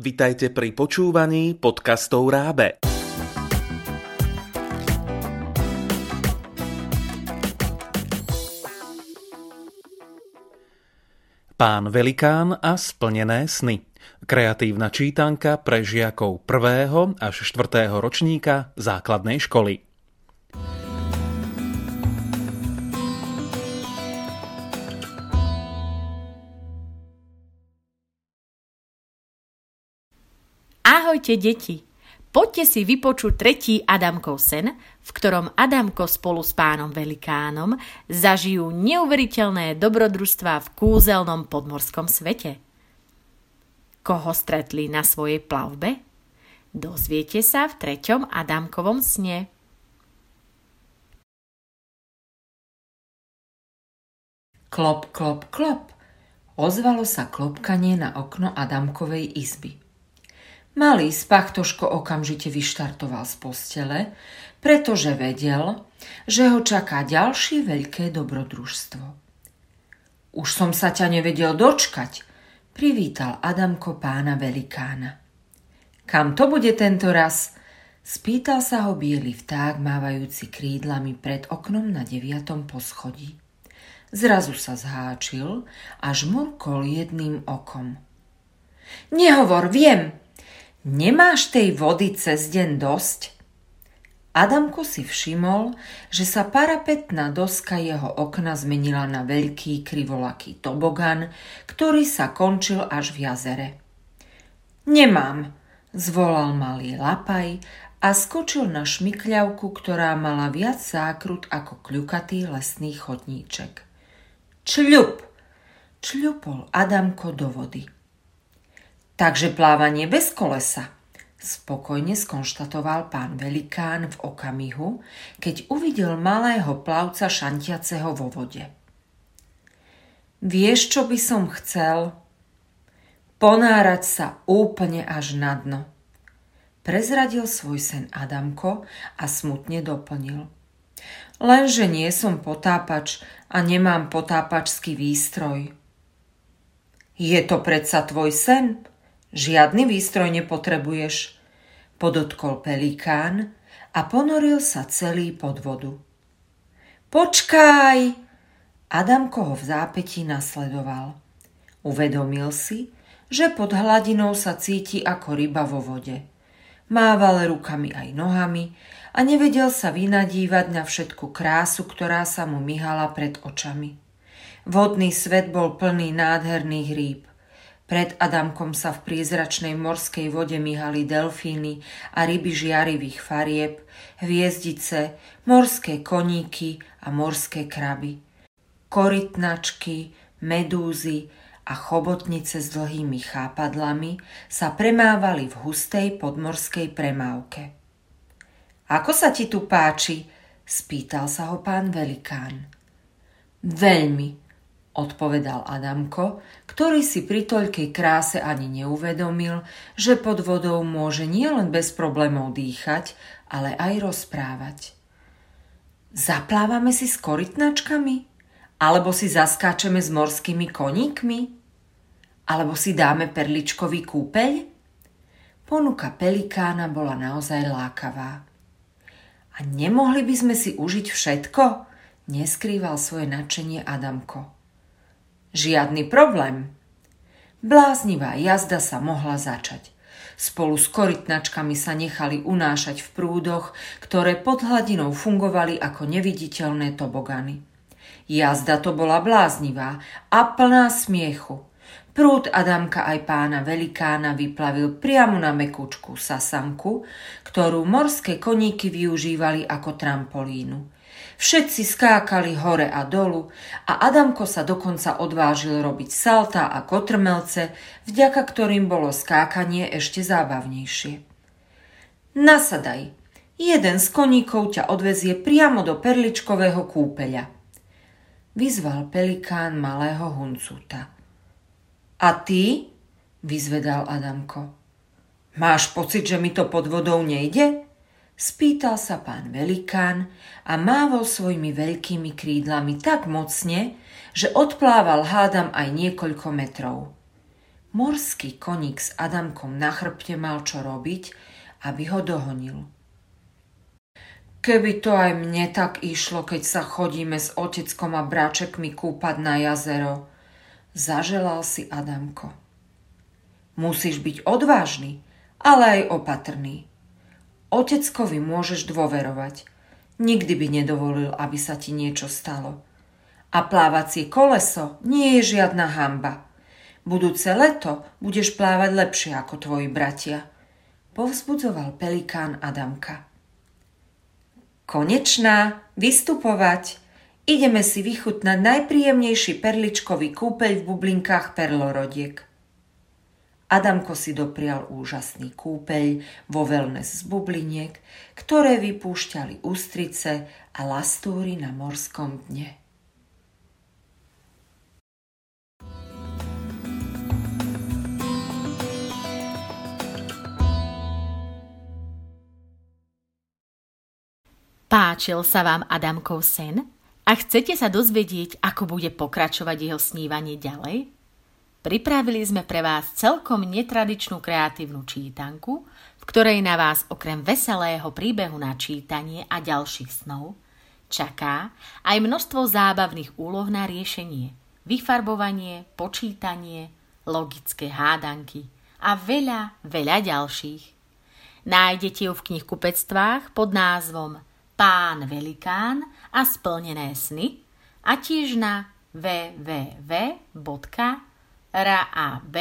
Vitajte pri počúvaní podcastov Rábe. Pán Velikán a splnené sny. Kreatívna čítanka pre žiakov 1. až 4. ročníka základnej školy. Ahojte deti! Poďte si vypočuť tretí Adamkov sen, v ktorom Adamko spolu s pánom Velikánom zažijú neuveriteľné dobrodružstvá v kúzelnom podmorskom svete. Koho stretli na svojej plavbe? Dozviete sa v treťom Adamkovom sne. Klop, klop, klop. Ozvalo sa klopkanie na okno Adamkovej izby. Malý spachtoško okamžite vyštartoval z postele, pretože vedel, že ho čaká ďalšie veľké dobrodružstvo. Už som sa ťa nevedel dočkať, privítal Adamko pána velikána. Kam to bude tento raz? Spýtal sa ho biely vták, mávajúci krídlami pred oknom na deviatom poschodí. Zrazu sa zháčil a žmurkol jedným okom. Nehovor, viem, Nemáš tej vody cez deň dosť? Adamko si všimol, že sa parapetná doska jeho okna zmenila na veľký krivolaký tobogan, ktorý sa končil až v jazere. Nemám, zvolal malý lapaj a skočil na šmykľavku, ktorá mala viac zákrut ako kľukatý lesný chodníček. Čľup! Čľupol Adamko do vody. Takže plávanie bez kolesa, spokojne skonštatoval pán Velikán v okamihu, keď uvidel malého plavca šantiaceho vo vode. Vieš, čo by som chcel? Ponárať sa úplne až na dno. Prezradil svoj sen Adamko a smutne doplnil. Lenže nie som potápač a nemám potápačský výstroj. Je to predsa tvoj sen? Žiadny výstroj nepotrebuješ, podotkol pelikán a ponoril sa celý pod vodu. Počkaj! Adamko ho v zápätí nasledoval. Uvedomil si, že pod hladinou sa cíti ako ryba vo vode. Mával rukami aj nohami a nevedel sa vynadívať na všetku krásu, ktorá sa mu myhala pred očami. Vodný svet bol plný nádherných rýb. Pred Adamkom sa v priezračnej morskej vode myhali delfíny a ryby žiarivých farieb, hviezdice, morské koníky a morské kraby. Korytnačky, medúzy a chobotnice s dlhými chápadlami sa premávali v hustej podmorskej premávke. Ako sa ti tu páči? spýtal sa ho pán Velikán. Veľmi, odpovedal Adamko, ktorý si pri toľkej kráse ani neuvedomil, že pod vodou môže nielen bez problémov dýchať, ale aj rozprávať. Zaplávame si s korytnačkami? Alebo si zaskáčeme s morskými koníkmi? Alebo si dáme perličkový kúpeľ? Ponuka pelikána bola naozaj lákavá. A nemohli by sme si užiť všetko? Neskrýval svoje nadšenie Adamko. Žiadny problém. Bláznivá jazda sa mohla začať. Spolu s korytnačkami sa nechali unášať v prúdoch, ktoré pod hladinou fungovali ako neviditeľné tobogany. Jazda to bola bláznivá a plná smiechu. Prúd Adamka aj pána Velikána vyplavil priamo na mekučku sasamku, ktorú morské koníky využívali ako trampolínu. Všetci skákali hore a dolu a Adamko sa dokonca odvážil robiť salta a kotrmelce, vďaka ktorým bolo skákanie ešte zábavnejšie. Nasadaj, jeden z koníkov ťa odvezie priamo do perličkového kúpeľa. Vyzval pelikán malého huncúta. A ty? Vyzvedal Adamko. Máš pocit, že mi to pod vodou nejde? Spýtal sa pán velikán a mávol svojimi veľkými krídlami tak mocne, že odplával hádam aj niekoľko metrov. Morský koník s Adamkom na chrbte mal čo robiť, aby ho dohonil. Keby to aj mne tak išlo, keď sa chodíme s oteckom a bráčekmi kúpať na jazero, zaželal si Adamko. Musíš byť odvážny, ale aj opatrný. Oteckovi môžeš dôverovať. Nikdy by nedovolil, aby sa ti niečo stalo. A plávacie koleso nie je žiadna hamba. Budúce leto budeš plávať lepšie ako tvoji bratia. Povzbudzoval pelikán Adamka. Konečná, vystupovať. Ideme si vychutnať najpríjemnejší perličkový kúpeľ v bublinkách perlorodiek. Adamko si doprial úžasný kúpeľ vo wellness z bubliniek, ktoré vypúšťali ústrice a lastúry na morskom dne. Páčil sa vám Adamkov sen? A chcete sa dozvedieť, ako bude pokračovať jeho snívanie ďalej? Pripravili sme pre vás celkom netradičnú kreatívnu čítanku, v ktorej na vás okrem veselého príbehu na čítanie a ďalších snov čaká aj množstvo zábavných úloh na riešenie, vyfarbovanie, počítanie, logické hádanky a veľa, veľa ďalších. Nájdete ju v knihkupectvách pod názvom Pán Velikán a splnené sny a tiež na www rab.sk